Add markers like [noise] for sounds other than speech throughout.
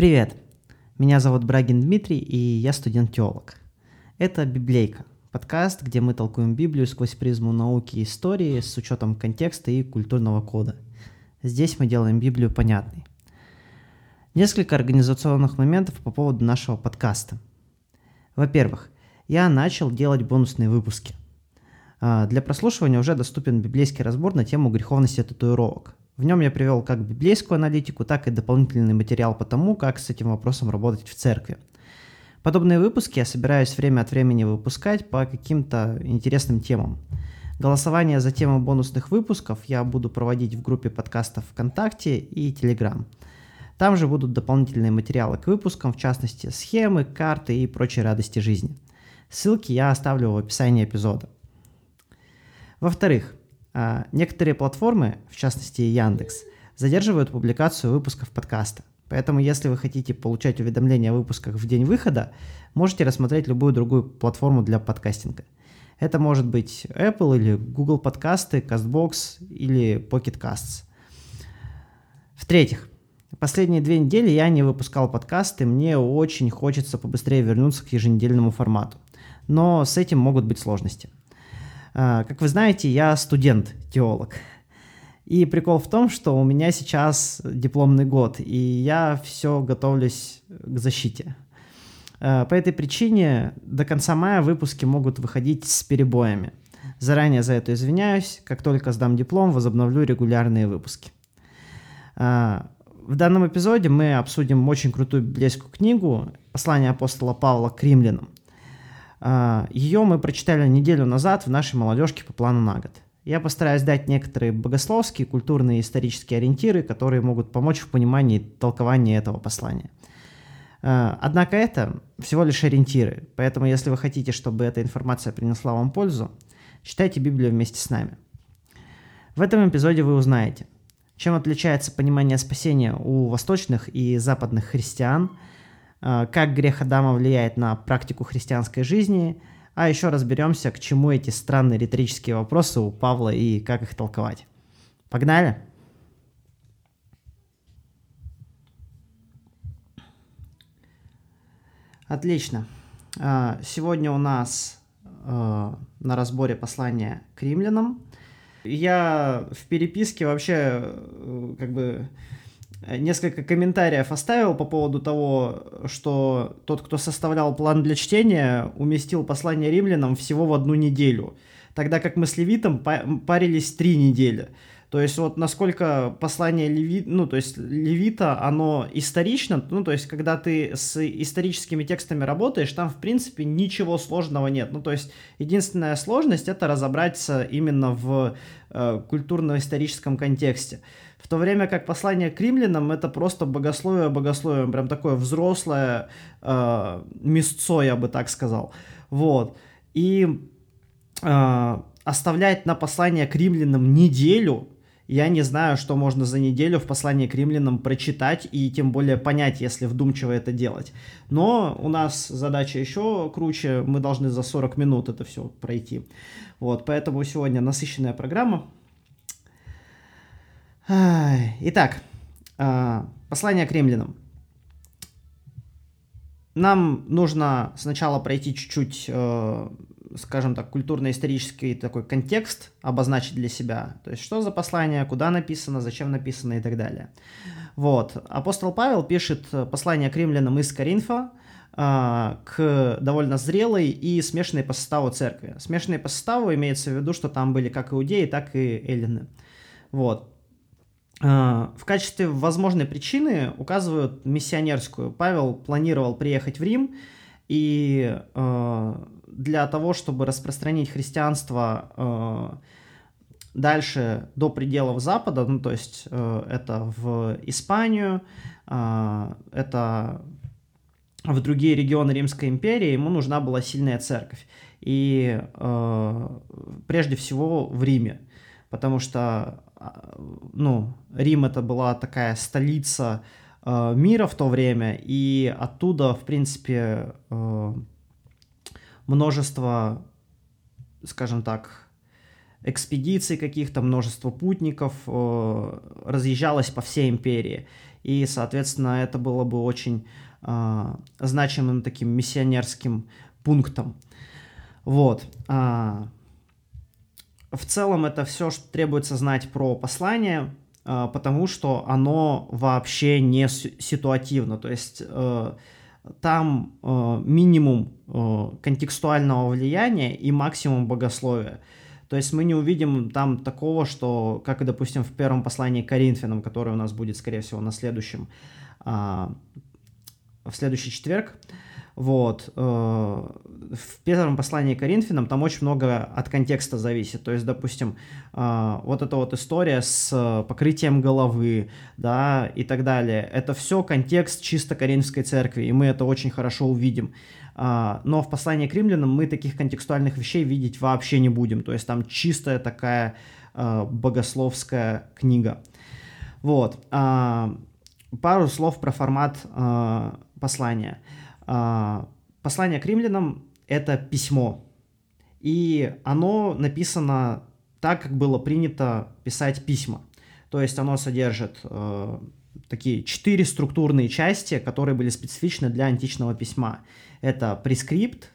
Привет! Меня зовут Брагин Дмитрий, и я студент-теолог. Это «Библейка» – подкаст, где мы толкуем Библию сквозь призму науки и истории с учетом контекста и культурного кода. Здесь мы делаем Библию понятной. Несколько организационных моментов по поводу нашего подкаста. Во-первых, я начал делать бонусные выпуски. А, для прослушивания уже доступен библейский разбор на тему греховности татуировок. В нем я привел как библейскую аналитику, так и дополнительный материал по тому, как с этим вопросом работать в церкви. Подобные выпуски я собираюсь время от времени выпускать по каким-то интересным темам. Голосование за тему бонусных выпусков я буду проводить в группе подкастов ВКонтакте и Телеграм. Там же будут дополнительные материалы к выпускам, в частности схемы, карты и прочие радости жизни. Ссылки я оставлю в описании эпизода. Во-вторых, некоторые платформы, в частности Яндекс, задерживают публикацию выпусков подкаста. Поэтому, если вы хотите получать уведомления о выпусках в день выхода, можете рассмотреть любую другую платформу для подкастинга. Это может быть Apple или Google подкасты, CastBox или Pocket Casts. В-третьих, последние две недели я не выпускал подкасты, мне очень хочется побыстрее вернуться к еженедельному формату. Но с этим могут быть сложности – а, как вы знаете, я студент-теолог. И прикол в том, что у меня сейчас дипломный год, и я все готовлюсь к защите. А, по этой причине до конца мая выпуски могут выходить с перебоями. Заранее за это извиняюсь. Как только сдам диплом, возобновлю регулярные выпуски. А, в данном эпизоде мы обсудим очень крутую библейскую книгу «Послание апостола Павла к римлянам». А, Ее мы прочитали неделю назад в нашей молодежке по плану на год. Я постараюсь дать некоторые богословские, культурные и исторические ориентиры, которые могут помочь в понимании и толковании этого послания. А, однако это всего лишь ориентиры, поэтому если вы хотите, чтобы эта информация принесла вам пользу, читайте Библию вместе с нами. В этом эпизоде вы узнаете, чем отличается понимание спасения у восточных и западных христиан – как грех Адама влияет на практику христианской жизни, а еще разберемся, к чему эти странные риторические вопросы у Павла и как их толковать. Погнали! Отлично. Э, сегодня у нас э, на разборе послания к римлянам. Я в переписке вообще как бы Э, несколько комментариев оставил по поводу того, что тот, кто составлял план для чтения, уместил послание римлянам всего в одну неделю, тогда как мы с Левитом парились три недели. То есть вот насколько послание Леви... ну, то есть Левита, оно исторично, ну, то есть когда ты с историческими текстами работаешь, там, в принципе, ничего сложного нет. Ну, то есть единственная сложность — это разобраться именно в э, культурно-историческом контексте. В то время как послание к римлянам это просто богословие богословие, прям такое взрослое э, мясцо, я бы так сказал. Вот. И э, оставлять на послание к римлянам неделю, я не знаю, что можно за неделю в послании к римлянам прочитать и тем более понять, если вдумчиво это делать. Но у нас задача еще круче, мы должны за 40 минут это все пройти. Вот, поэтому сегодня насыщенная программа. Итак, а, послание к римлянам. Нам нужно сначала пройти чуть-чуть, э, скажем так, культурно-исторический такой контекст, обозначить для себя. То есть, что за послание, куда написано, зачем написано и так далее. Вот. Апостол Павел пишет послание к римлянам из Коринфа, а, к довольно зрелой и смешанной по составу церкви. Смешанной по составу имеется в виду, что там были как иудеи, так и эллины. Вот. А, в качестве возможной причины указывают миссионерскую. Павел планировал приехать в Рим, и э, для того, чтобы распространить христианство э, дальше до пределов Запада, ну то есть э, это в Испанию, э, это в другие регионы Римской империи, ему нужна была сильная церковь. И э, прежде всего в Риме, потому что ну, Рим это была такая столица э, мира в то время, и оттуда, в принципе, э, множество, скажем так, экспедиций каких-то, множество путников э, разъезжалось по всей империи. И, соответственно, это было бы очень э, значимым таким миссионерским пунктом. Вот. А, в целом это все, что требуется знать про послание, а, потому что оно вообще не ситуативно. То есть э, там э, минимум э, контекстуального влияния и максимум богословия. То есть мы не увидим там такого, что, как и, допустим, в первом послании к Коринфянам, которое у нас будет, скорее всего, на следующем, а, в следующий четверг, вот. Э, в первом послании к Коринфянам там очень много от контекста зависит. То есть, допустим, э, вот эта вот история с покрытием головы, да, и так далее. Это все контекст чисто Коринфской церкви, и мы это очень хорошо увидим. Э, но в послании к римлянам мы таких контекстуальных вещей видеть вообще не будем. То есть там чистая такая богословская книга. Вот. Пару слов про формат послания. А, послание к римлянам — это письмо, и оно написано так, как было принято писать письма. То есть оно содержит э, такие четыре структурные части, которые были специфичны для античного письма. Это прескрипт,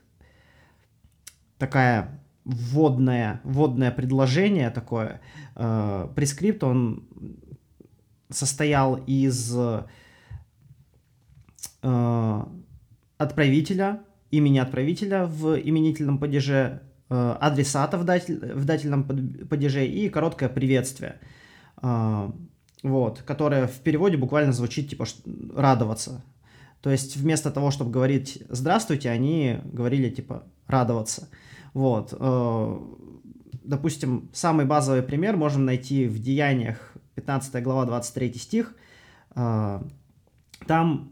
такая вводное, вводное предложение такое. Э, прескрипт, он состоял из э, отправителя, имени отправителя в именительном падеже, э, адресата в, датель, в дательном падеже и короткое приветствие, э, вот, которое в переводе буквально звучит типа «радоваться». То есть вместо того, чтобы говорить «здравствуйте», они говорили типа «радоваться». Вот. Э, допустим, самый базовый пример можем найти в Деяниях, 15 глава, 23 стих. Там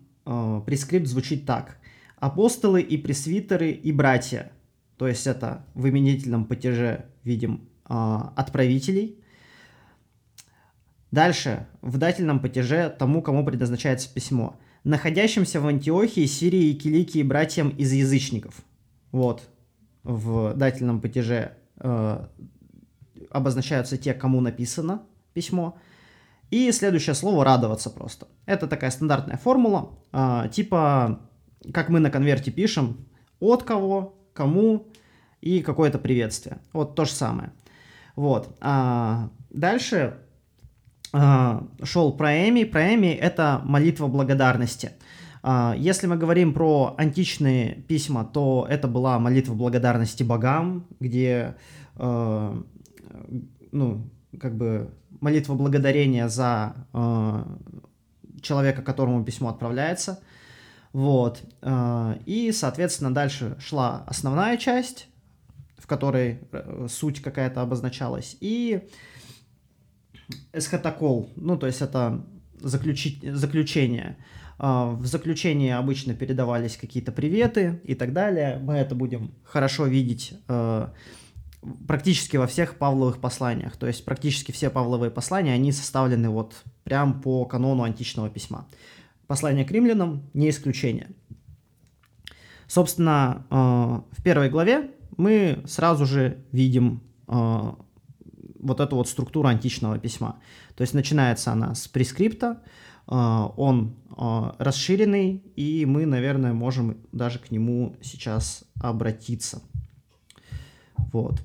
прескрипт звучит так апостолы и пресвитеры и братья. То есть это в именительном потяже видим а, отправителей. Дальше, в дательном потяже тому, кому предназначается письмо. Находящимся в Антиохии, Сирии и Киликии братьям из язычников. Вот, в дательном потяже э, обозначаются те, кому написано письмо. И следующее слово «радоваться» просто. Это такая стандартная формула, э, типа как мы на конверте пишем, от кого, кому и какое-то приветствие. Вот то же самое. Вот. А дальше а, шел проэми. Проэми – это молитва благодарности. А, если мы говорим про античные письма, то это была молитва благодарности богам, где, а, ну, как бы молитва благодарения за а, человека, которому письмо отправляется – вот. Э, и, соответственно, дальше шла основная часть, в которой э, суть какая-то обозначалась, и эсхатокол, ну, то есть это заключи... заключение. Э, в заключении обычно передавались какие-то приветы и так далее. Мы это будем хорошо видеть практически во всех Павловых посланиях. То есть практически все Павловые послания, они составлены вот прям по канону античного письма. Послание к римлянам не исключение. Собственно, э, в первой главе мы сразу же видим э, вот эту вот структуру античного письма. То есть начинается она с прескрипта, э, он расширенный, и мы, наверное, можем даже к нему сейчас обратиться. Вот.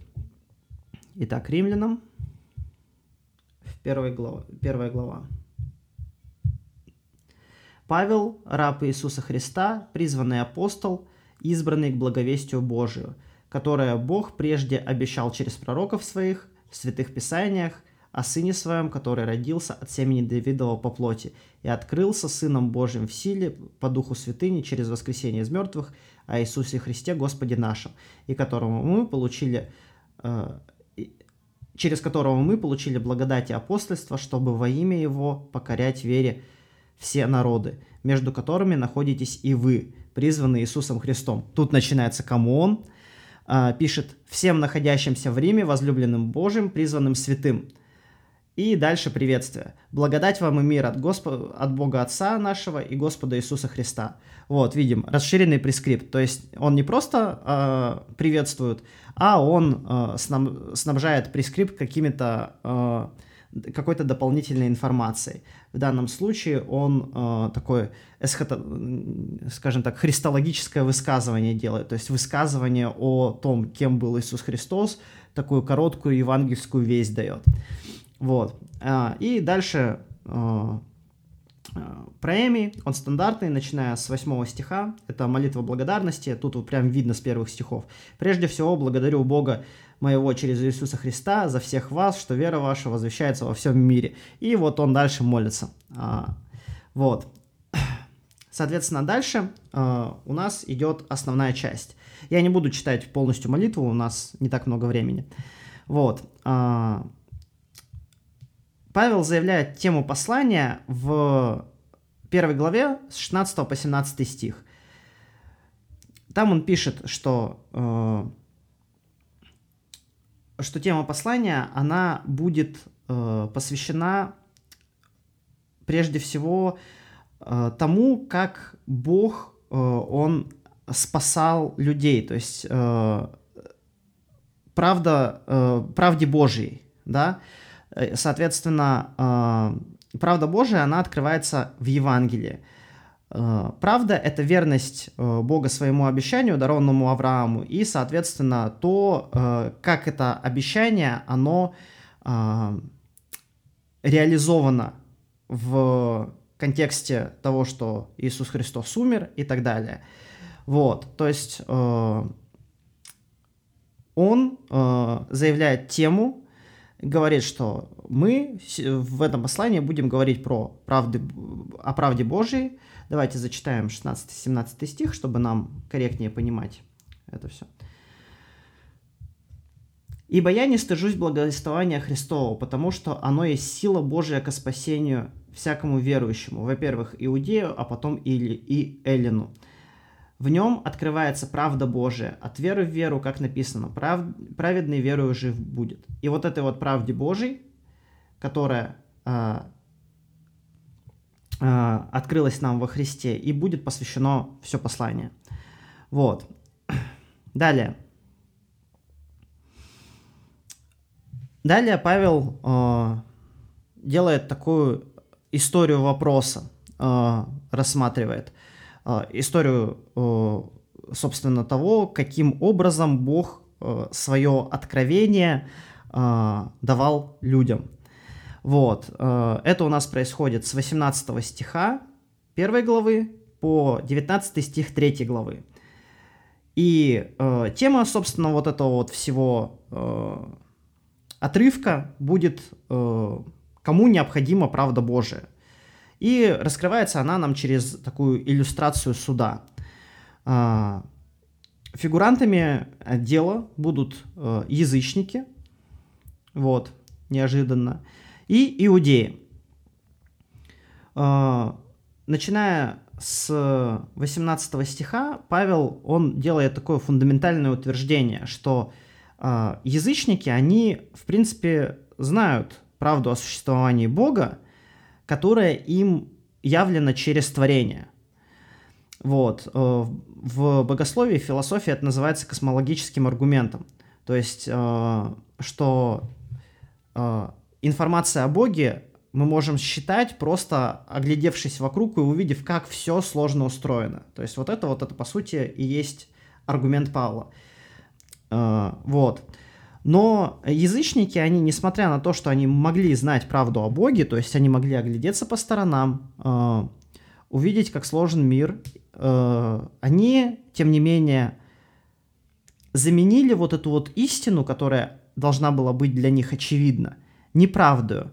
Итак, римлянам, в первой глава, первая глава. Павел, раб Иисуса Христа, призванный апостол, избранный к благовестию Божию, которое Бог прежде обещал через пророков своих в святых писаниях о Сыне Своем, который родился от семени Давидова по плоти и открылся Сыном Божьим в силе по Духу Святыни через воскресение из мертвых о Иисусе Христе Господе нашем, и которому мы получили э, через которого мы получили благодать и апостольство, чтобы во имя Его покорять вере все народы, между которыми находитесь и вы, призванные Иисусом Христом. Тут начинается кому он, а, пишет «всем находящимся в Риме, возлюбленным Божьим, призванным святым». И дальше приветствие. Благодать вам и мир от, Господа, от Бога Отца нашего и Господа Иисуса Христа. Вот, видим, расширенный прескрипт. То есть он не просто э, приветствует, а он э, снаб, снабжает прескрипт какими-то э, какой-то дополнительной информацией. В данном случае он э, такое, эсхото, скажем так, христологическое высказывание делает, то есть высказывание о том, кем был Иисус Христос, такую короткую евангельскую весть дает. Вот. А, и дальше э, проэмий, он стандартный, начиная с 8 стиха, это молитва благодарности, тут вот прям видно с первых стихов. «Прежде всего благодарю Бога моего через Иисуса Христа за всех вас, что вера ваша возвещается во всем мире». И вот он дальше молится. А, вот. Соответственно, дальше а, у нас идет основная часть. Я не буду читать полностью молитву, у нас не так много времени. Вот. А, Павел заявляет тему послания в первой главе с 16 по 17 стих. Там он пишет, что, э, что тема послания, она будет э, посвящена прежде всего э, тому, как Бог, э, Он спасал людей, то есть э, правда, э, правде Божьей, да, Э, соответственно, э, правда Божия, она открывается в Евангелии. Э, правда — это верность Бога своему обещанию, дарованному Аврааму, и, соответственно, то, как это обещание, оно реализовано в контексте того, что Иисус Христос умер и так далее. Вот, то есть он заявляет тему, говорит, что мы в этом послании будем говорить про правды, о правде Божией. Давайте зачитаем 16-17 стих, чтобы нам корректнее понимать это все. «Ибо я не стыжусь благовествования Христова, потому что оно есть сила Божия ко спасению всякому верующему, во-первых, иудею, а потом и, и эллину». В нем открывается правда Божия, от веры в веру, как написано, прав... праведный верою жив будет. И вот этой вот правде Божией, которая а, открылась нам во Христе, и будет посвящено все послание. Вот. Далее. Далее Павел э, делает такую историю вопроса, э, рассматривает. А, историю, собственно, того, каким образом Бог свое откровение а, давал людям. Вот. А, это у нас происходит с 18 стиха 1 главы по 19 стих 3 главы. И э, тема, собственно, вот этого вот всего э, отрывка будет э, «Кому необходима правда Божия». И раскрывается она нам через такую иллюстрацию суда. А, фигурантами дела будут э, язычники, вот, неожиданно, и иудеи. А, начиная с 18 стиха, Павел, он делает такое фундаментальное утверждение, что а, язычники, они, в принципе, знают правду о существовании Бога, которое им явлено через творение. Вот. Э, в богословии, философии это называется космологическим аргументом. То есть, э, что э, информация о Боге мы можем считать, просто оглядевшись вокруг и увидев, как все сложно устроено. То есть вот это вот, это по сути и есть аргумент Павла. Вот. Но язычники, они, несмотря на то, что они могли знать правду о Боге, то есть они могли оглядеться по сторонам, э, увидеть, как сложен мир, э, они, тем не менее, заменили вот эту вот истину, которая должна была быть для них очевидна, неправдою.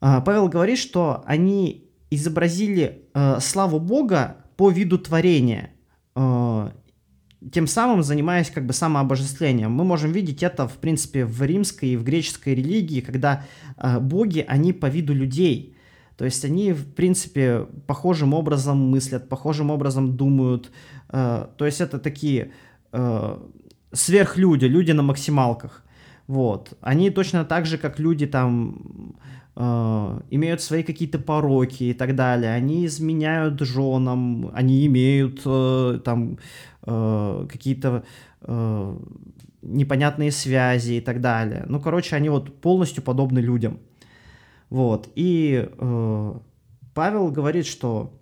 Э, Павел говорит, что они изобразили э, славу Бога по виду творения. Э, тем самым занимаясь как бы самообожествлением. Мы можем видеть это, в принципе, в римской и в греческой религии, когда боги, они по виду людей. То есть они, в принципе, похожим образом мыслят, похожим образом думают. То есть это такие сверхлюди, люди на максималках. Вот. Они точно так же, как люди там э, имеют свои какие-то пороки и так далее. Они изменяют женам, они имеют э, там э, какие-то э, непонятные связи и так далее. Ну, короче, они вот полностью подобны людям. Вот. И э, Павел говорит, что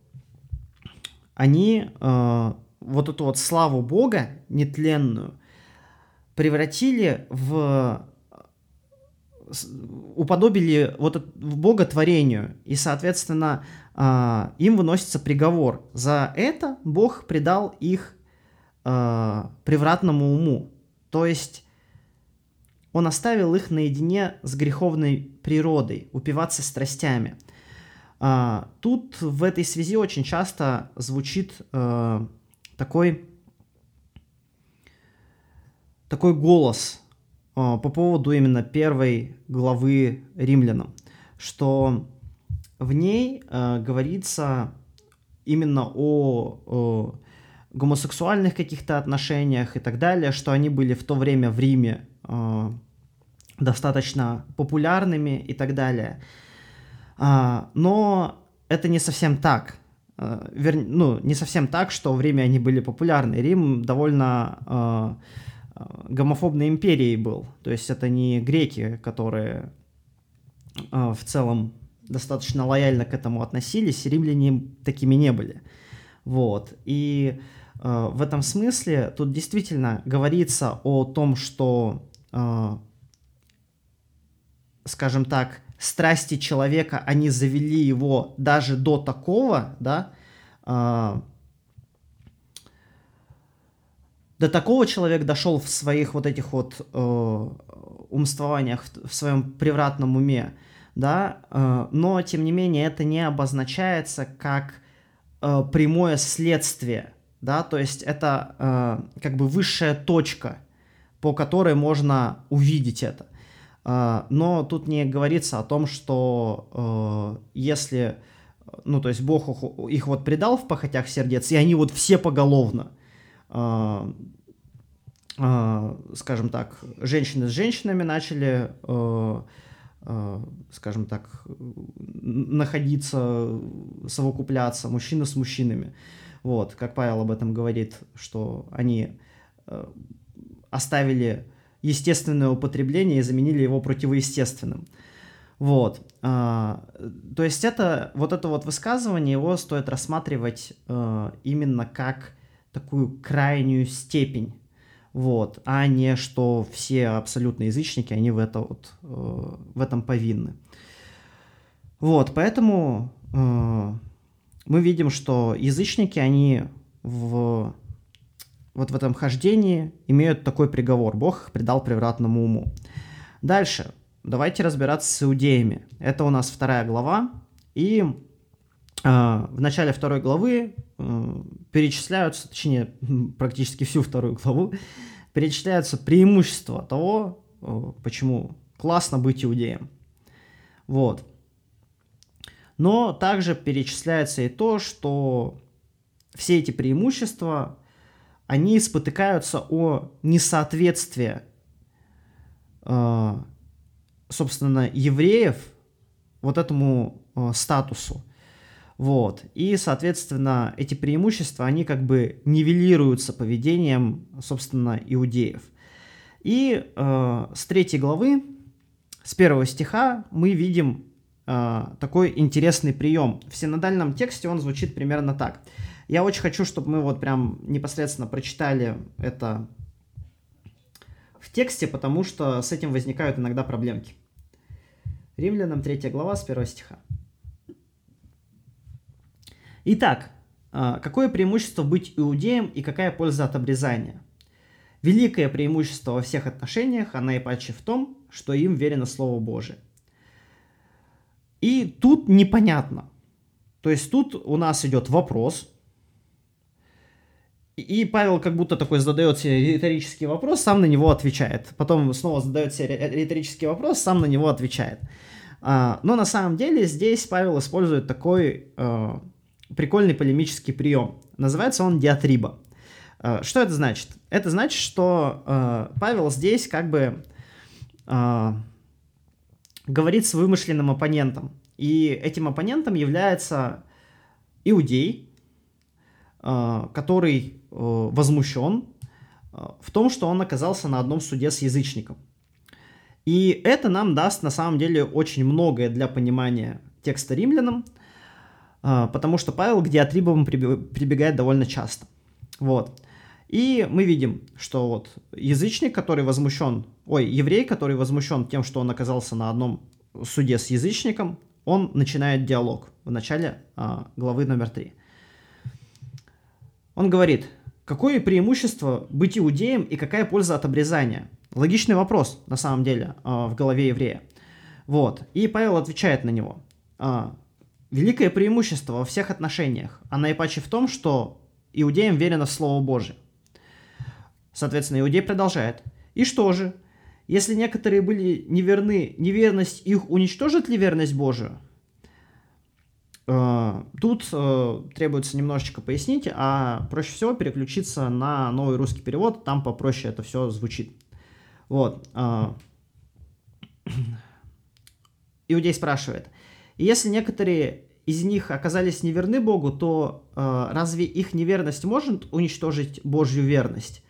они э, вот эту вот славу Бога нетленную превратили в уподобили вот в Бога творению, и, соответственно, э, им выносится приговор. За это Бог предал их э, превратному уму. То есть он оставил их наедине с греховной природой, упиваться страстями. А, тут в этой связи очень часто звучит а, такой, такой голос а, по поводу именно первой главы римлянам, что в ней а, говорится именно о, о гомосексуальных каких-то отношениях и так далее, что они были в то время в Риме э, достаточно популярными и так далее. А, но это не совсем так. А, вер... Ну, не совсем так, что в Риме они были популярны. Рим довольно а, гомофобной империей был. То есть это не греки, которые в целом достаточно лояльно к этому относились, римляне такими не были. Вот. И э, в этом смысле тут действительно говорится о том, что, э, скажем так, страсти человека, они завели его даже до такого, да, э, до такого человек дошел в своих вот этих вот э, умствованиях, в, своем превратном уме, да, э, но тем не менее это не обозначается как э, прямое следствие, да, то есть это э, как бы высшая точка, по которой можно увидеть это. А, но тут не говорится о том, что э, если, ну, то есть Бог их вот предал в похотях сердец, и они вот все поголовно, э, э, скажем так, женщины с женщинами начали, скажем так, находиться, совокупляться, мужчины с мужчинами. Вот, как Павел об этом говорит, что они оставили естественное употребление и заменили его противоестественным. Вот. А, то есть это, вот это вот высказывание, его стоит рассматривать именно как такую крайнюю степень. Вот, а не что все абсолютно язычники, они в, это вот, э, в этом повинны. Вот, поэтому э, мы видим, что язычники, они в вот в этом хождении имеют такой приговор. Бог их предал превратному уму. Дальше. Давайте разбираться с иудеями. Это у нас вторая глава. И э, в начале второй главы перечисляются, точнее, практически всю вторую главу, перечисляются преимущества того, э, почему классно быть иудеем. Вот. Но также перечисляется и то, что все эти преимущества они спотыкаются о несоответствии, э, собственно, евреев вот этому э, статусу. Вот. И, соответственно, эти преимущества, они как бы нивелируются поведением, собственно, иудеев. И э, с третьей главы, с первого стиха, мы видим э, такой интересный прием. В синодальном тексте он звучит примерно так. Я очень хочу, чтобы мы вот прям непосредственно прочитали это в тексте, потому что с этим возникают иногда проблемки. Римлянам 3 глава с 1 стиха. Итак, а, какое преимущество быть иудеем и какая польза от обрезания? Великое преимущество во всех отношениях, а наипаче в том, что им верено Слово Божие. И тут непонятно. То есть тут у нас идет вопрос, и Павел как будто такой задает себе риторический вопрос, сам на него отвечает. Потом снова задает себе риторический вопрос, сам на него отвечает. А, но на самом деле здесь Павел использует такой э, прикольный полемический прием. Называется он диатриба. Э, что это значит? Это значит, что э, Павел здесь как бы э, говорит с вымышленным оппонентом. И этим оппонентом является иудей, э, который э, возмущен э, в том, что он оказался на одном суде с язычником. И это нам даст на самом деле очень многое для понимания текста римлянам, э, потому что Павел к диатрибам прибегает довольно часто. Вот. И мы видим, что вот язычник, который возмущен, ой, еврей, который возмущен тем, что он оказался на одном суде с язычником, он начинает диалог в начале а, главы номер три. Он говорит, какое преимущество быть иудеем и какая польза от обрезания? Логичный вопрос, на самом деле, а, в голове еврея. Вот. И Павел отвечает на него. А, Великое преимущество во всех отношениях, а наипаче в том, что иудеям верено Слово Божие. Соответственно, Иудей продолжает. И что же? Если некоторые были неверны, неверность их уничтожит ли верность Божию? Э, тут э, требуется немножечко пояснить, а проще всего переключиться на новый русский перевод, там попроще это все звучит. Вот. Э, [clears throat] Иудей спрашивает, если некоторые из них оказались неверны Богу, то разве их неверность может уничтожить Божью верность?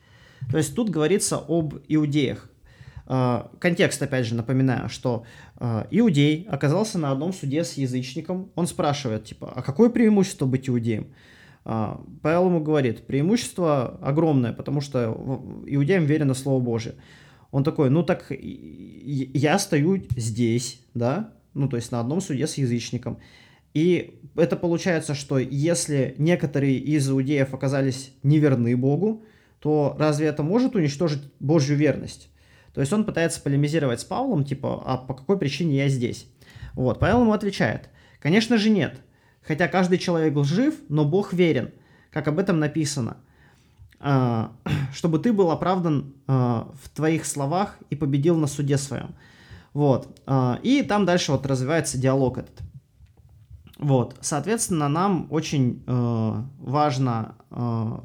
То есть тут говорится об иудеях. А, контекст, опять же, напоминаю, что а, иудей оказался на одном суде с язычником. Он спрашивает, типа, а какое преимущество быть иудеем? А, Павел ему говорит, преимущество огромное, потому что иудеям верено Слово Божие. Он такой, ну так я стою здесь, да, ну то есть на одном суде с язычником. И это получается, что если некоторые из иудеев оказались неверны Богу, то разве это может уничтожить Божью верность? То есть он пытается полемизировать с Павлом, типа, а по какой причине я здесь? Вот, Павел ему отвечает, конечно же нет, хотя каждый человек жив, но Бог верен, как об этом написано, а, [clears throat] чтобы ты был оправдан а, в твоих словах и победил на суде своем. Вот, а, и там дальше вот развивается диалог этот. Вот, соответственно, нам очень э, важно э,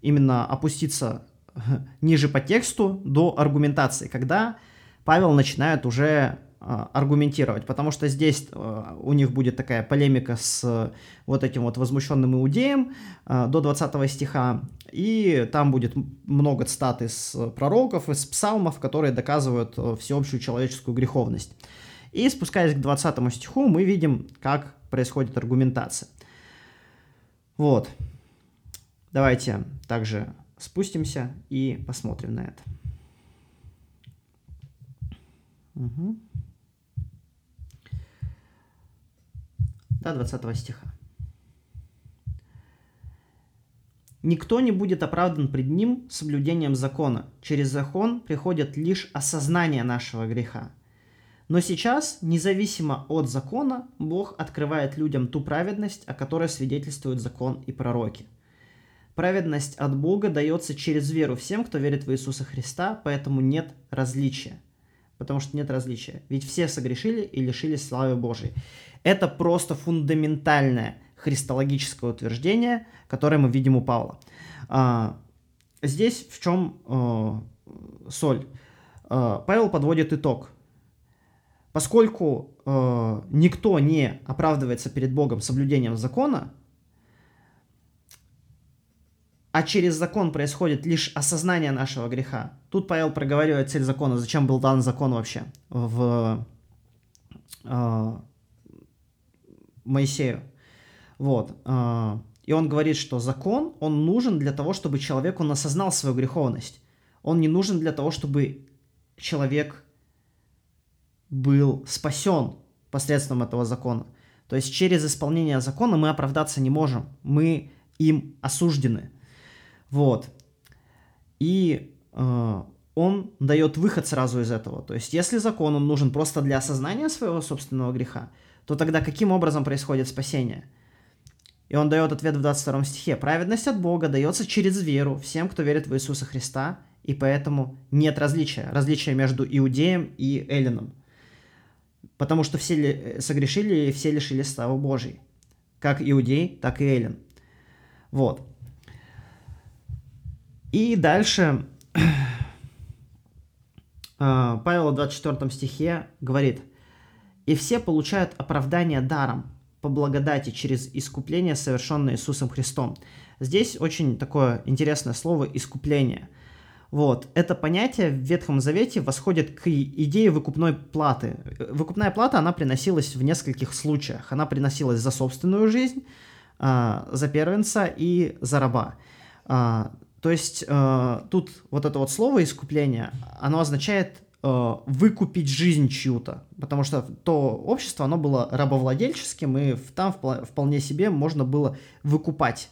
именно опуститься [laughs] ниже по тексту до аргументации, когда Павел начинает уже а, аргументировать, потому что здесь а, у них будет такая полемика с вот этим вот возмущенным иудеем до 20 стиха, и там будет много цитат из пророков, из псалмов, которые доказывают всеобщую человеческую греховность. И спускаясь к 20 стиху, мы видим, как происходит аргументация. Вот. Давайте также спустимся и посмотрим на это. Угу. До 20 стиха. Никто не будет оправдан пред ним соблюдением закона. Через закон приходит лишь осознание нашего греха. Но сейчас, независимо от закона, Бог открывает людям ту праведность, о которой свидетельствуют закон и пророки – Праведность от Бога дается через веру всем, кто верит в Иисуса Христа, поэтому нет различия. Потому что нет различия. Ведь все согрешили и лишились славы Божией. Это просто фундаментальное христологическое утверждение, которое мы видим у Павла. А, здесь в чем а, соль? А, Павел подводит итог. Поскольку а, никто не оправдывается перед Богом соблюдением закона, а через закон происходит лишь осознание нашего греха. Тут Павел проговаривает цель закона, зачем был дан закон вообще в э, Моисею. Вот. Э, и он говорит, что закон, он нужен для того, чтобы человек, он осознал свою греховность. Он не нужен для того, чтобы человек был спасен посредством этого закона. То есть через исполнение закона мы оправдаться не можем. Мы им осуждены. Вот. И э, он дает выход сразу из этого. То есть, если закон он нужен просто для осознания своего собственного греха, то тогда каким образом происходит спасение? И он дает ответ в 22 стихе. Праведность от Бога дается через веру всем, кто верит в Иисуса Христа, и поэтому нет различия. Различия между иудеем и эллином. Потому что все согрешили и все лишили славы Божьей. Как иудей, так и эллин. Вот. И дальше [clears throat] э, Павел в 24 стихе говорит, «И все получают оправдание даром, по благодати через искупление, совершенное Иисусом Христом». Здесь очень такое интересное слово «искупление». Вот. Это понятие в Ветхом Завете восходит к идее выкупной платы. Выкупная плата, она приносилась в нескольких случаях. Она приносилась за собственную жизнь, а, за первенца и за раба. А, то есть а, тут вот это вот слово искупление, оно означает выкупить жизнь чью-то, потому что то общество, оно было рабовладельческим, и там вполне себе можно было выкупать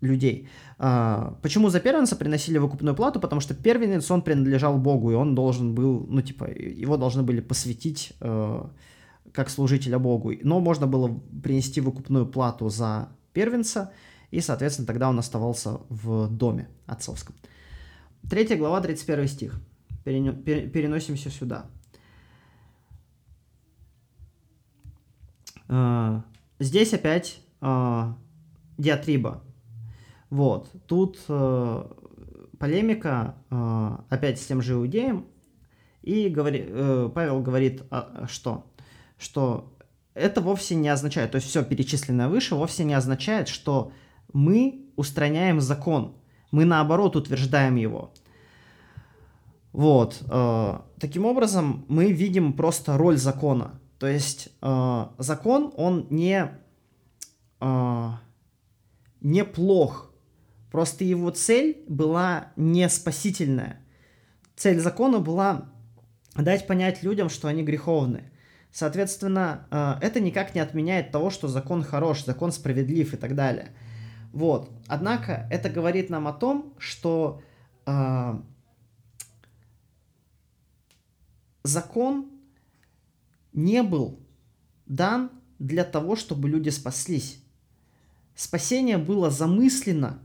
людей. А, почему за первенца приносили выкупную плату? Потому что первенец, он принадлежал Богу, и он должен был, ну, типа, его должны были посвятить э, как служителя Богу. Но можно было принести выкупную плату за первенца, и, соответственно, тогда он оставался в доме отцовском. Третья глава, 31 стих. Переносимся сюда. Э, здесь опять э, диатриба вот, тут э, полемика э, опять с тем же иудеем, и говори, э, Павел говорит, э, что? Что это вовсе не означает, то есть все перечисленное выше вовсе не означает, что мы устраняем закон, мы наоборот утверждаем его. Вот, э, таким образом мы видим просто роль закона. То есть э, закон, он не, э, не плох, Просто его цель была не спасительная. Цель закона была дать понять людям, что они греховны. Соответственно, э, это никак не отменяет того, что закон хорош, закон справедлив и так далее. Вот. Однако это говорит нам о том, что э, закон не был дан для того, чтобы люди спаслись. Спасение было замыслено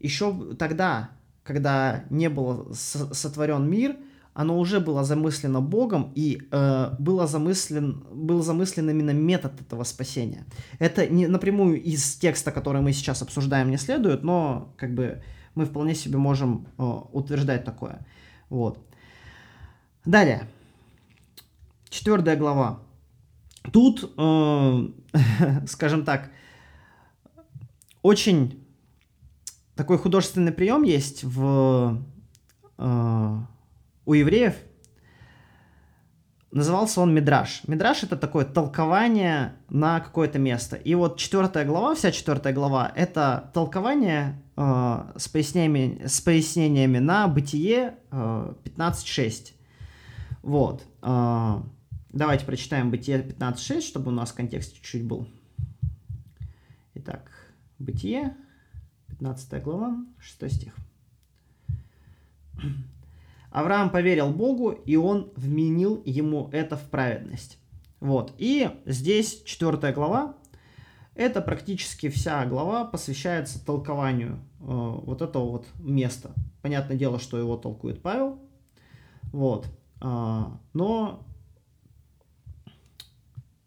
еще тогда, когда не был сотворен мир, оно уже было замыслено Богом и э, было замыслен, был замыслен именно метод этого спасения. Это не напрямую из текста, который мы сейчас обсуждаем, не следует, но как бы мы вполне себе можем э, утверждать такое. Вот. Далее. Четвертая глава. Тут, э, [laughs] скажем так, очень такой художественный прием есть в, э, у евреев. Назывался он Мидраш. Мидраш это такое толкование на какое-то место. И вот четвертая глава, вся четвертая глава, это толкование э, с, пояснениями, с пояснениями на бытие э, 15.6. Вот. Э, давайте прочитаем бытие 15.6, чтобы у нас контекст чуть-чуть был. Итак, бытие 15 глава, 6 стих. Авраам поверил Богу, и он вменил ему это в праведность. Вот. И здесь 4 глава, это практически вся глава посвящается толкованию э, вот этого вот места. Понятное дело, что его толкует Павел. Вот. Э, но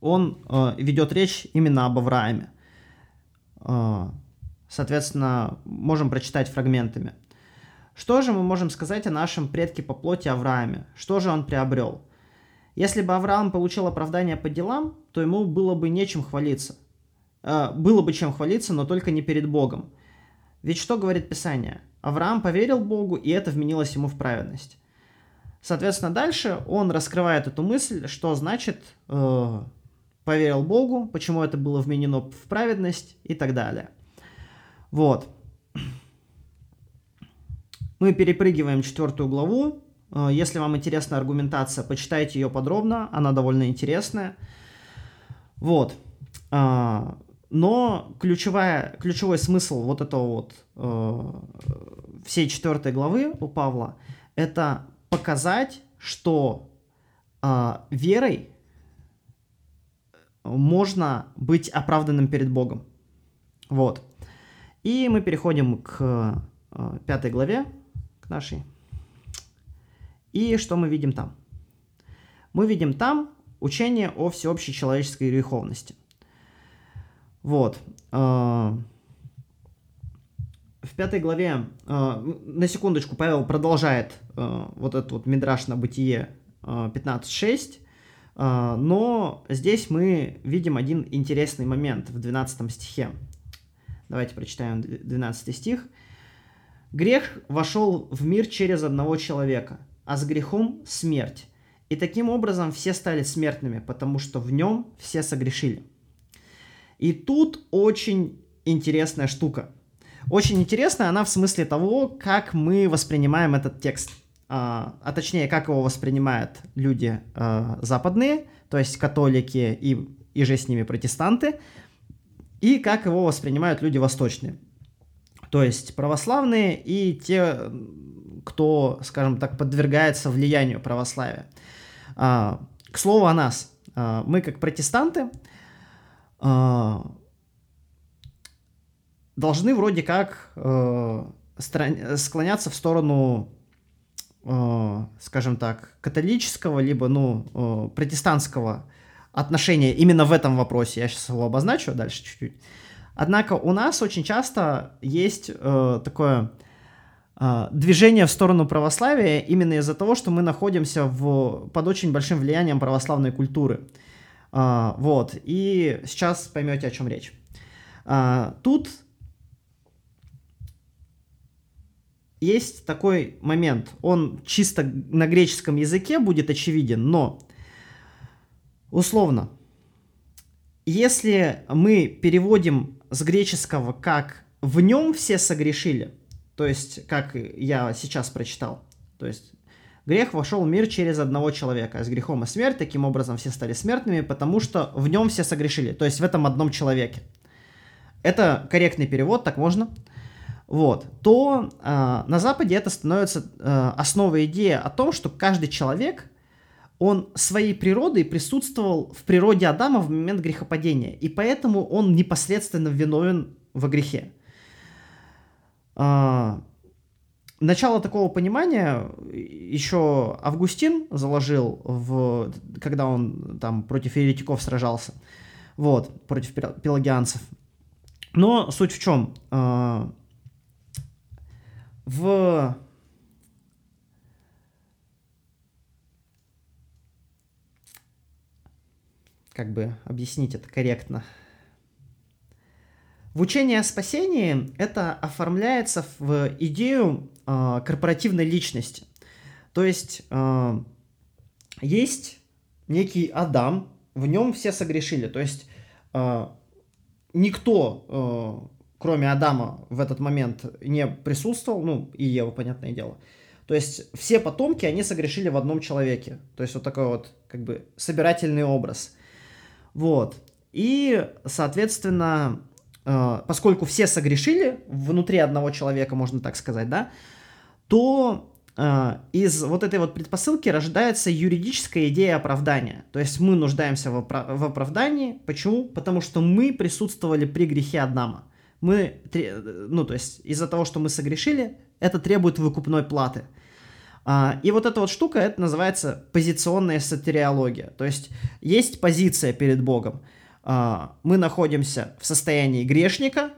он э, ведет речь именно об Аврааме. Э, Соответственно, можем прочитать фрагментами. Что же мы можем сказать о нашем предке по плоти Аврааме? Что же он приобрел? Если бы Авраам получил оправдание по делам, то ему было бы нечем хвалиться. Э, было бы чем хвалиться, но только не перед Богом. Ведь что говорит Писание? Авраам поверил Богу, и это вменилось ему в праведность. Соответственно, дальше он раскрывает эту мысль, что значит э, поверил Богу, почему это было вменено в праведность и так далее. Вот. Мы перепрыгиваем четвертую главу. Э, если вам интересна аргументация, почитайте ее подробно. Она довольно интересная. Вот. А, но ключевая, ключевой смысл вот этого вот э, всей четвертой главы у Павла это показать, что верой можно быть оправданным перед Богом. Вот. И мы переходим к э, пятой главе, к нашей. И что мы видим там? Мы видим там учение о всеобщей человеческой греховности. Вот. Э, в пятой главе, э, на секундочку, Павел продолжает вот этот вот мидраж на бытие э, 15.6, э, но здесь мы видим один интересный момент в 12 стихе. Давайте прочитаем 12 стих. «Грех вошел в мир через одного человека, а с грехом смерть. И таким образом все стали смертными, потому что в нем все согрешили». И тут очень интересная штука. Очень интересная она в смысле того, как мы воспринимаем этот текст. А, а точнее, как его воспринимают люди а, западные, то есть католики и, и же с ними протестанты, и как его воспринимают люди восточные. То есть православные и те, кто, скажем так, подвергается влиянию православия. А, к слову о нас. А, мы как протестанты а, должны вроде как э, склоняться в сторону, э, скажем так, католического, либо, ну, э, протестантского отношения именно в этом вопросе. Я сейчас его обозначу дальше чуть-чуть. Однако у нас очень часто есть э, такое э, движение в сторону православия именно из-за того, что мы находимся в, под очень большим влиянием православной культуры. Э, вот. И сейчас поймете, о чем речь. Uh, тут есть такой момент. Он чисто на греческом языке будет очевиден, но условно, если мы переводим с греческого как «в нем все согрешили», то есть, как я сейчас прочитал, то есть грех вошел в мир через одного человека, с грехом и смерть, таким образом все стали смертными, потому что в нем все согрешили, то есть в этом одном человеке. Это корректный перевод, так можно? Вот, то э, на Западе это становится э, основой идеи о том, что каждый человек, он своей природой присутствовал в природе Адама в момент грехопадения, и поэтому он непосредственно виновен во грехе. Э, начало такого понимания еще Августин заложил, в, когда он там против еретиков сражался, вот, против пелагианцев. Но суть в чем? Э, в как бы объяснить это корректно. В учении о спасении это оформляется в идею э, корпоративной личности. То есть э, есть некий Адам, в нем все согрешили. То есть э, никто кроме Адама, в этот момент не присутствовал, ну, и Ева, понятное дело. То есть все потомки, они согрешили в одном человеке. То есть вот такой вот, как бы, собирательный образ. Вот. И, соответственно, э, поскольку все согрешили внутри одного человека, можно так сказать, да, то э, из вот этой вот предпосылки рождается юридическая идея оправдания. То есть мы нуждаемся в, опра- в оправдании. Почему? Потому что мы присутствовали при грехе Адама мы, ну, то есть из-за того, что мы согрешили, это требует выкупной платы. А, и вот эта вот штука, это называется позиционная сатериология. То есть есть позиция перед Богом. А, мы находимся в состоянии грешника,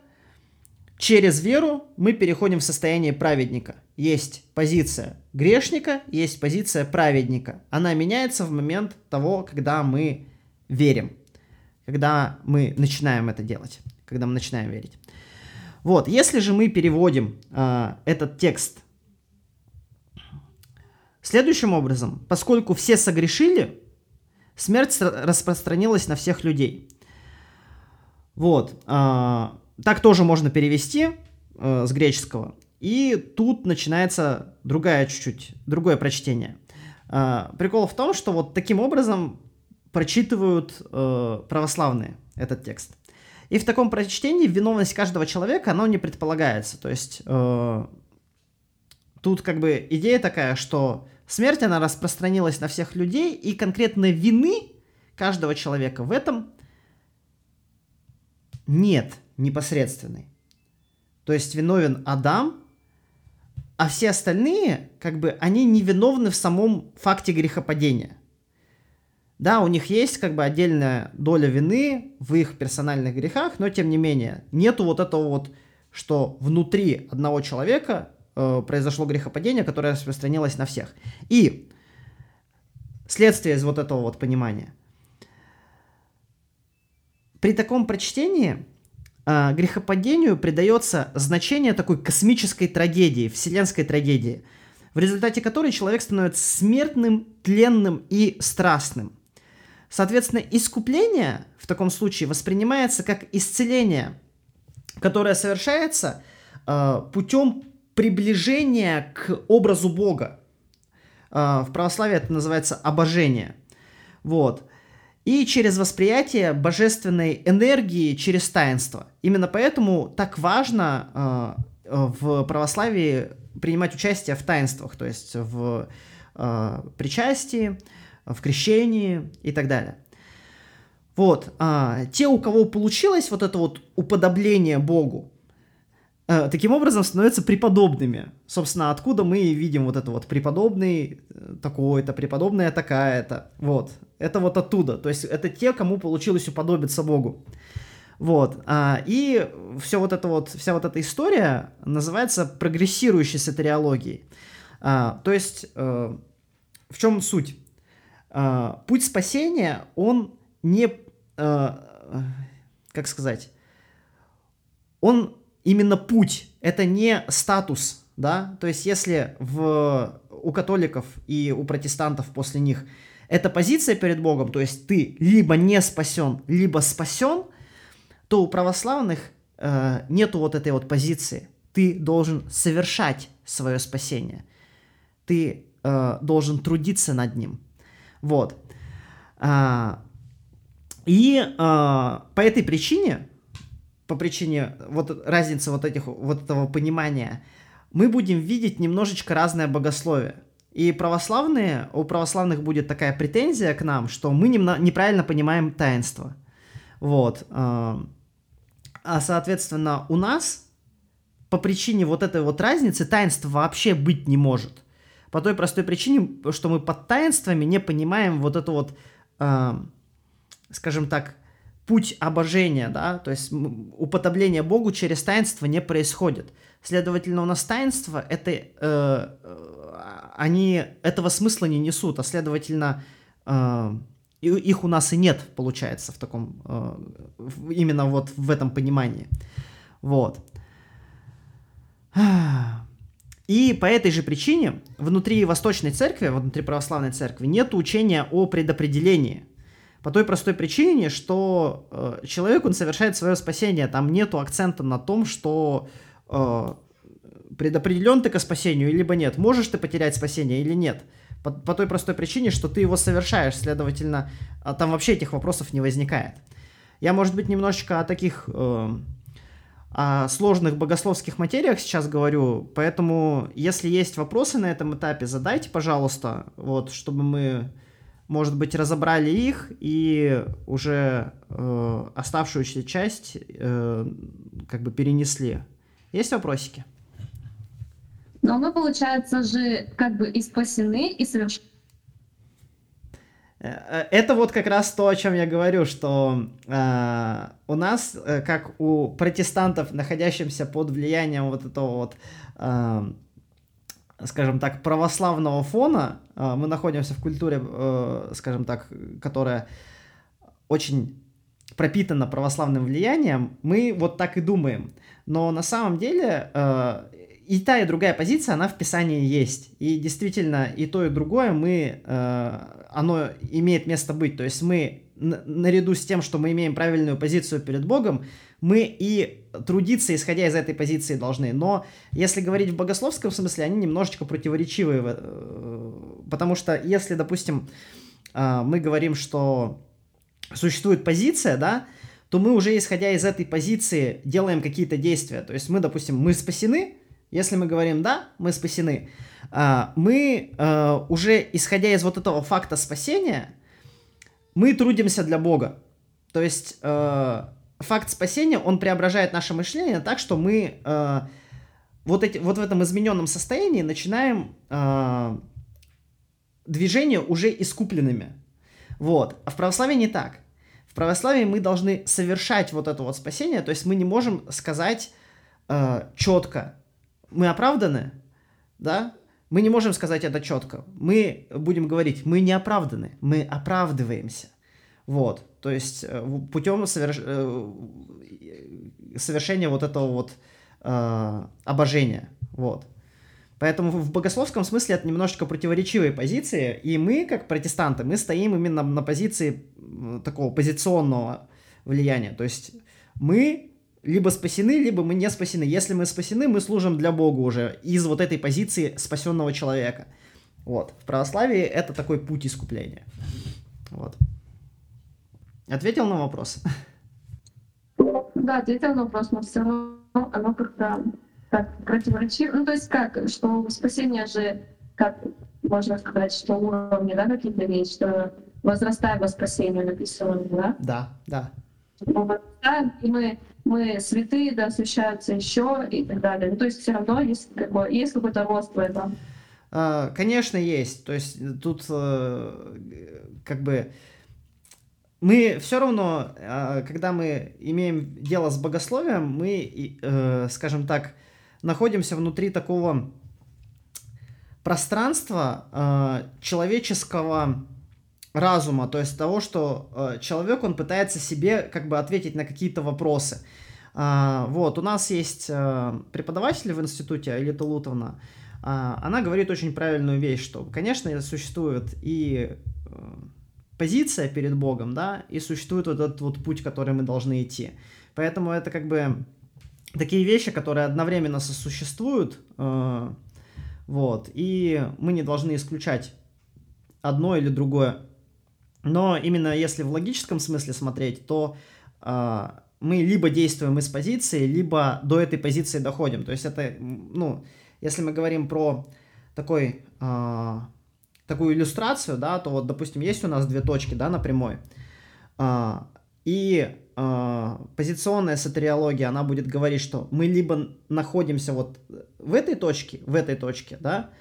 через веру мы переходим в состояние праведника. Есть позиция грешника, есть позиция праведника. Она меняется в момент того, когда мы верим, когда мы начинаем это делать, когда мы начинаем верить. Вот, если же мы переводим э, этот текст следующим образом, поскольку все согрешили, смерть распространилась на всех людей. Вот, э, так тоже можно перевести э, с греческого. И тут начинается другая чуть-чуть, другое прочтение. Э, прикол в том, что вот таким образом прочитывают православные этот текст. И в таком прочтении виновность каждого человека, она не предполагается. То есть тут как бы идея такая, что смерть, она распространилась на всех людей, и конкретно вины каждого человека в этом нет непосредственной. То есть виновен Адам, а все остальные, как бы, они не виновны в самом факте грехопадения. Да, у них есть как бы отдельная доля вины в их персональных грехах, но тем не менее нету вот этого вот что внутри одного человека э, произошло грехопадение, которое распространилось на всех. И следствие из вот этого вот понимания. При таком прочтении э, грехопадению придается значение такой космической трагедии, вселенской трагедии, в результате которой человек становится смертным, тленным и страстным. Соответственно, искупление в таком случае воспринимается как исцеление, которое совершается э, путем приближения к образу Бога. Э, в православии это называется обожение. Вот. И через восприятие божественной энергии через таинство. Именно поэтому так важно э, в православии принимать участие в таинствах, то есть в причастии, в крещении и так далее. Вот, а, те, у кого получилось вот это вот уподобление Богу, а, таким образом становятся преподобными. Собственно, откуда мы видим вот это вот преподобный э, такой-то, преподобная такая-то. Вот, это вот оттуда. То есть это те, кому получилось уподобиться Богу. Вот, а, и все вот это вот, вся вот эта история называется прогрессирующей сатериологией. А, то есть, а, в чем суть? А, путь спасения, он не, как сказать, он именно путь, это не статус, да, то есть если в, у католиков и у протестантов после них это позиция перед Богом, то есть ты либо не спасен, либо спасен, то у православных э, нету вот этой вот позиции. Ты должен совершать свое спасение. Ты э, должен трудиться над ним. Вот. А, и а, по этой причине, по причине вот разницы вот этих вот этого понимания, мы будем видеть немножечко разное богословие. И православные, у православных будет такая претензия к нам, что мы неправильно понимаем таинство. Вот. А, а соответственно, у нас по причине вот этой вот разницы таинства вообще быть не может. По той простой причине, что мы под таинствами не понимаем вот это вот, э, скажем так, путь обожения, да, то есть уподобление Богу через таинство не происходит. Следовательно, у нас таинство это э, э, они этого смысла не несут, а следовательно э, их у нас и нет, получается, в таком э, именно вот в этом понимании. Вот. И по этой же причине внутри Восточной Церкви, внутри Православной Церкви, нет учения о предопределении. По той простой причине, что э, человек, он совершает свое спасение, там нету акцента на том, что э, предопределен ты к спасению, либо нет. Можешь ты потерять спасение или нет. По, по той простой причине, что ты его совершаешь, следовательно, а там вообще этих вопросов не возникает. Я, может быть, немножечко о таких... Э, о сложных богословских материях сейчас говорю, поэтому если есть вопросы на этом этапе, задайте, пожалуйста, вот, чтобы мы, может быть, разобрали их и уже э, оставшуюся часть э, как бы перенесли. Есть вопросики? Но мы, получается же, как бы и спасены, и совершенно Э, это вот как раз то, о чем я говорю, что э, у нас, э, как у протестантов, находящихся под влиянием вот этого вот, э, скажем так, православного фона, э, мы находимся в культуре, э, скажем так, которая очень пропитана православным влиянием, мы вот так и думаем. Но на самом деле э, и та, и другая позиция, она в Писании есть. И действительно, и то, и другое мы, э, оно имеет место быть. То есть мы, наряду с тем, что мы имеем правильную позицию перед Богом, мы и трудиться, исходя из этой позиции, должны. Но если говорить в богословском смысле, они немножечко противоречивые. Э, потому что если, допустим, э, мы говорим, что существует позиция, да, то мы уже, исходя из этой позиции, делаем какие-то действия. То есть мы, допустим, мы спасены, если мы говорим «да», мы спасены, а, мы а, уже, исходя из вот этого факта спасения, мы трудимся для Бога. То есть а, факт спасения, он преображает наше мышление так, что мы вот, эти, вот в этом измененном состоянии начинаем движение уже искупленными. Вот. А в православии не так. В православии мы должны совершать вот это вот спасение, то есть мы не можем сказать э, четко мы оправданы, да, мы не можем сказать это четко. Мы будем говорить, мы не оправданы, мы оправдываемся. Вот, то есть э, путем соверш... Э, совершения вот этого вот э, обожения, вот. Поэтому в богословском смысле это немножечко противоречивые позиции, и мы, как протестанты, мы стоим именно на позиции такого позиционного влияния. То есть мы либо спасены, либо мы не спасены. Если мы спасены, мы служим для Бога уже из вот этой позиции спасенного человека. Вот. В православии это такой путь искупления. Вот. Ответил на вопрос? Да, ответил на вопрос, но все равно оно как-то так противоречиво. Ну, то есть как, что спасение же, как можно сказать, что уровни, да, какие-то есть, что возрастая во спасение написано, да? Да, да. Мы и мы, мы святые, да, освящаются еще и так далее. Ну, то есть все равно есть, какой, есть какой-то рост в этом. А, конечно, есть. То есть тут э, как бы мы все равно, а, когда мы имеем дело с богословием, мы, э, скажем так, находимся внутри такого пространства э, человеческого разума, то есть того, что э, человек, он пытается себе как бы ответить на какие-то вопросы. Э, вот, у нас есть э, преподаватель в институте, Алита Лутовна, э, она говорит очень правильную вещь, что, конечно, существует и э, позиция перед Богом, да, и существует вот этот вот путь, который мы должны идти. Поэтому это как бы такие вещи, которые одновременно сосуществуют, э, вот, и мы не должны исключать одно или другое. Но именно если в логическом смысле смотреть, то э, мы либо действуем из позиции, либо до этой позиции доходим. То есть это, ну, если мы говорим про такой, э, такую иллюстрацию, да, то вот, допустим, есть у нас две точки, да, на прямой, э, и э, позиционная сатериология, она будет говорить, что мы либо находимся вот в этой точке, в этой точке, да,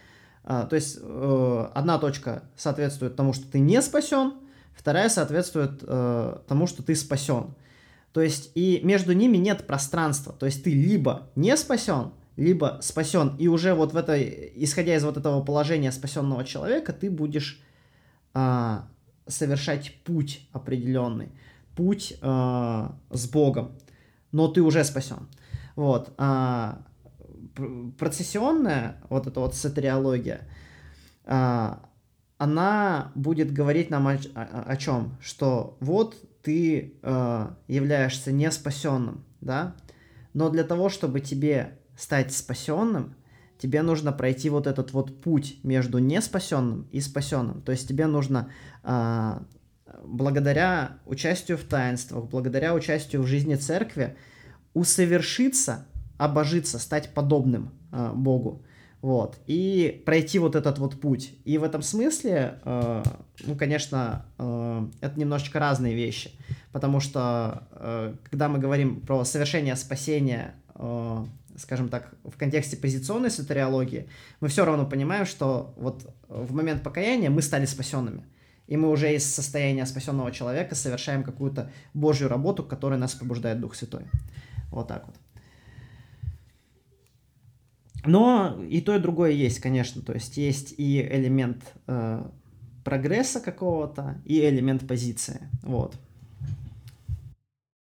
э, то есть э, одна точка соответствует тому, что ты не спасен, вторая соответствует э, тому, что ты спасен. То есть и между ними нет пространства, то есть ты либо не спасен, либо спасен, и уже вот в это, исходя из вот этого положения спасенного человека, ты будешь э, совершать путь определенный путь э, с Богом, но ты уже спасен. Вот. А процессионная, вот эта вот сатериология, а, она будет говорить нам о, о, о чем? Что вот ты а, являешься не спасенным, да? Но для того, чтобы тебе стать спасенным, тебе нужно пройти вот этот вот путь между неспасенным и спасенным. То есть тебе нужно а, благодаря участию в таинствах, благодаря участию в жизни церкви усовершиться, обожиться, стать подобным э, Богу. Вот. И пройти вот этот вот путь. И в этом смысле, э, ну, конечно, э, это немножечко разные вещи. Потому что, э, когда мы говорим про совершение спасения, э, скажем так, в контексте позиционной сатериологии, мы все равно понимаем, что вот в момент покаяния мы стали спасенными и мы уже из состояния спасенного человека совершаем какую-то Божью работу, к которой нас побуждает Дух Святой. Вот так вот. Но и то, и другое есть, конечно. То есть есть и элемент э, прогресса какого-то, и элемент позиции. Вот.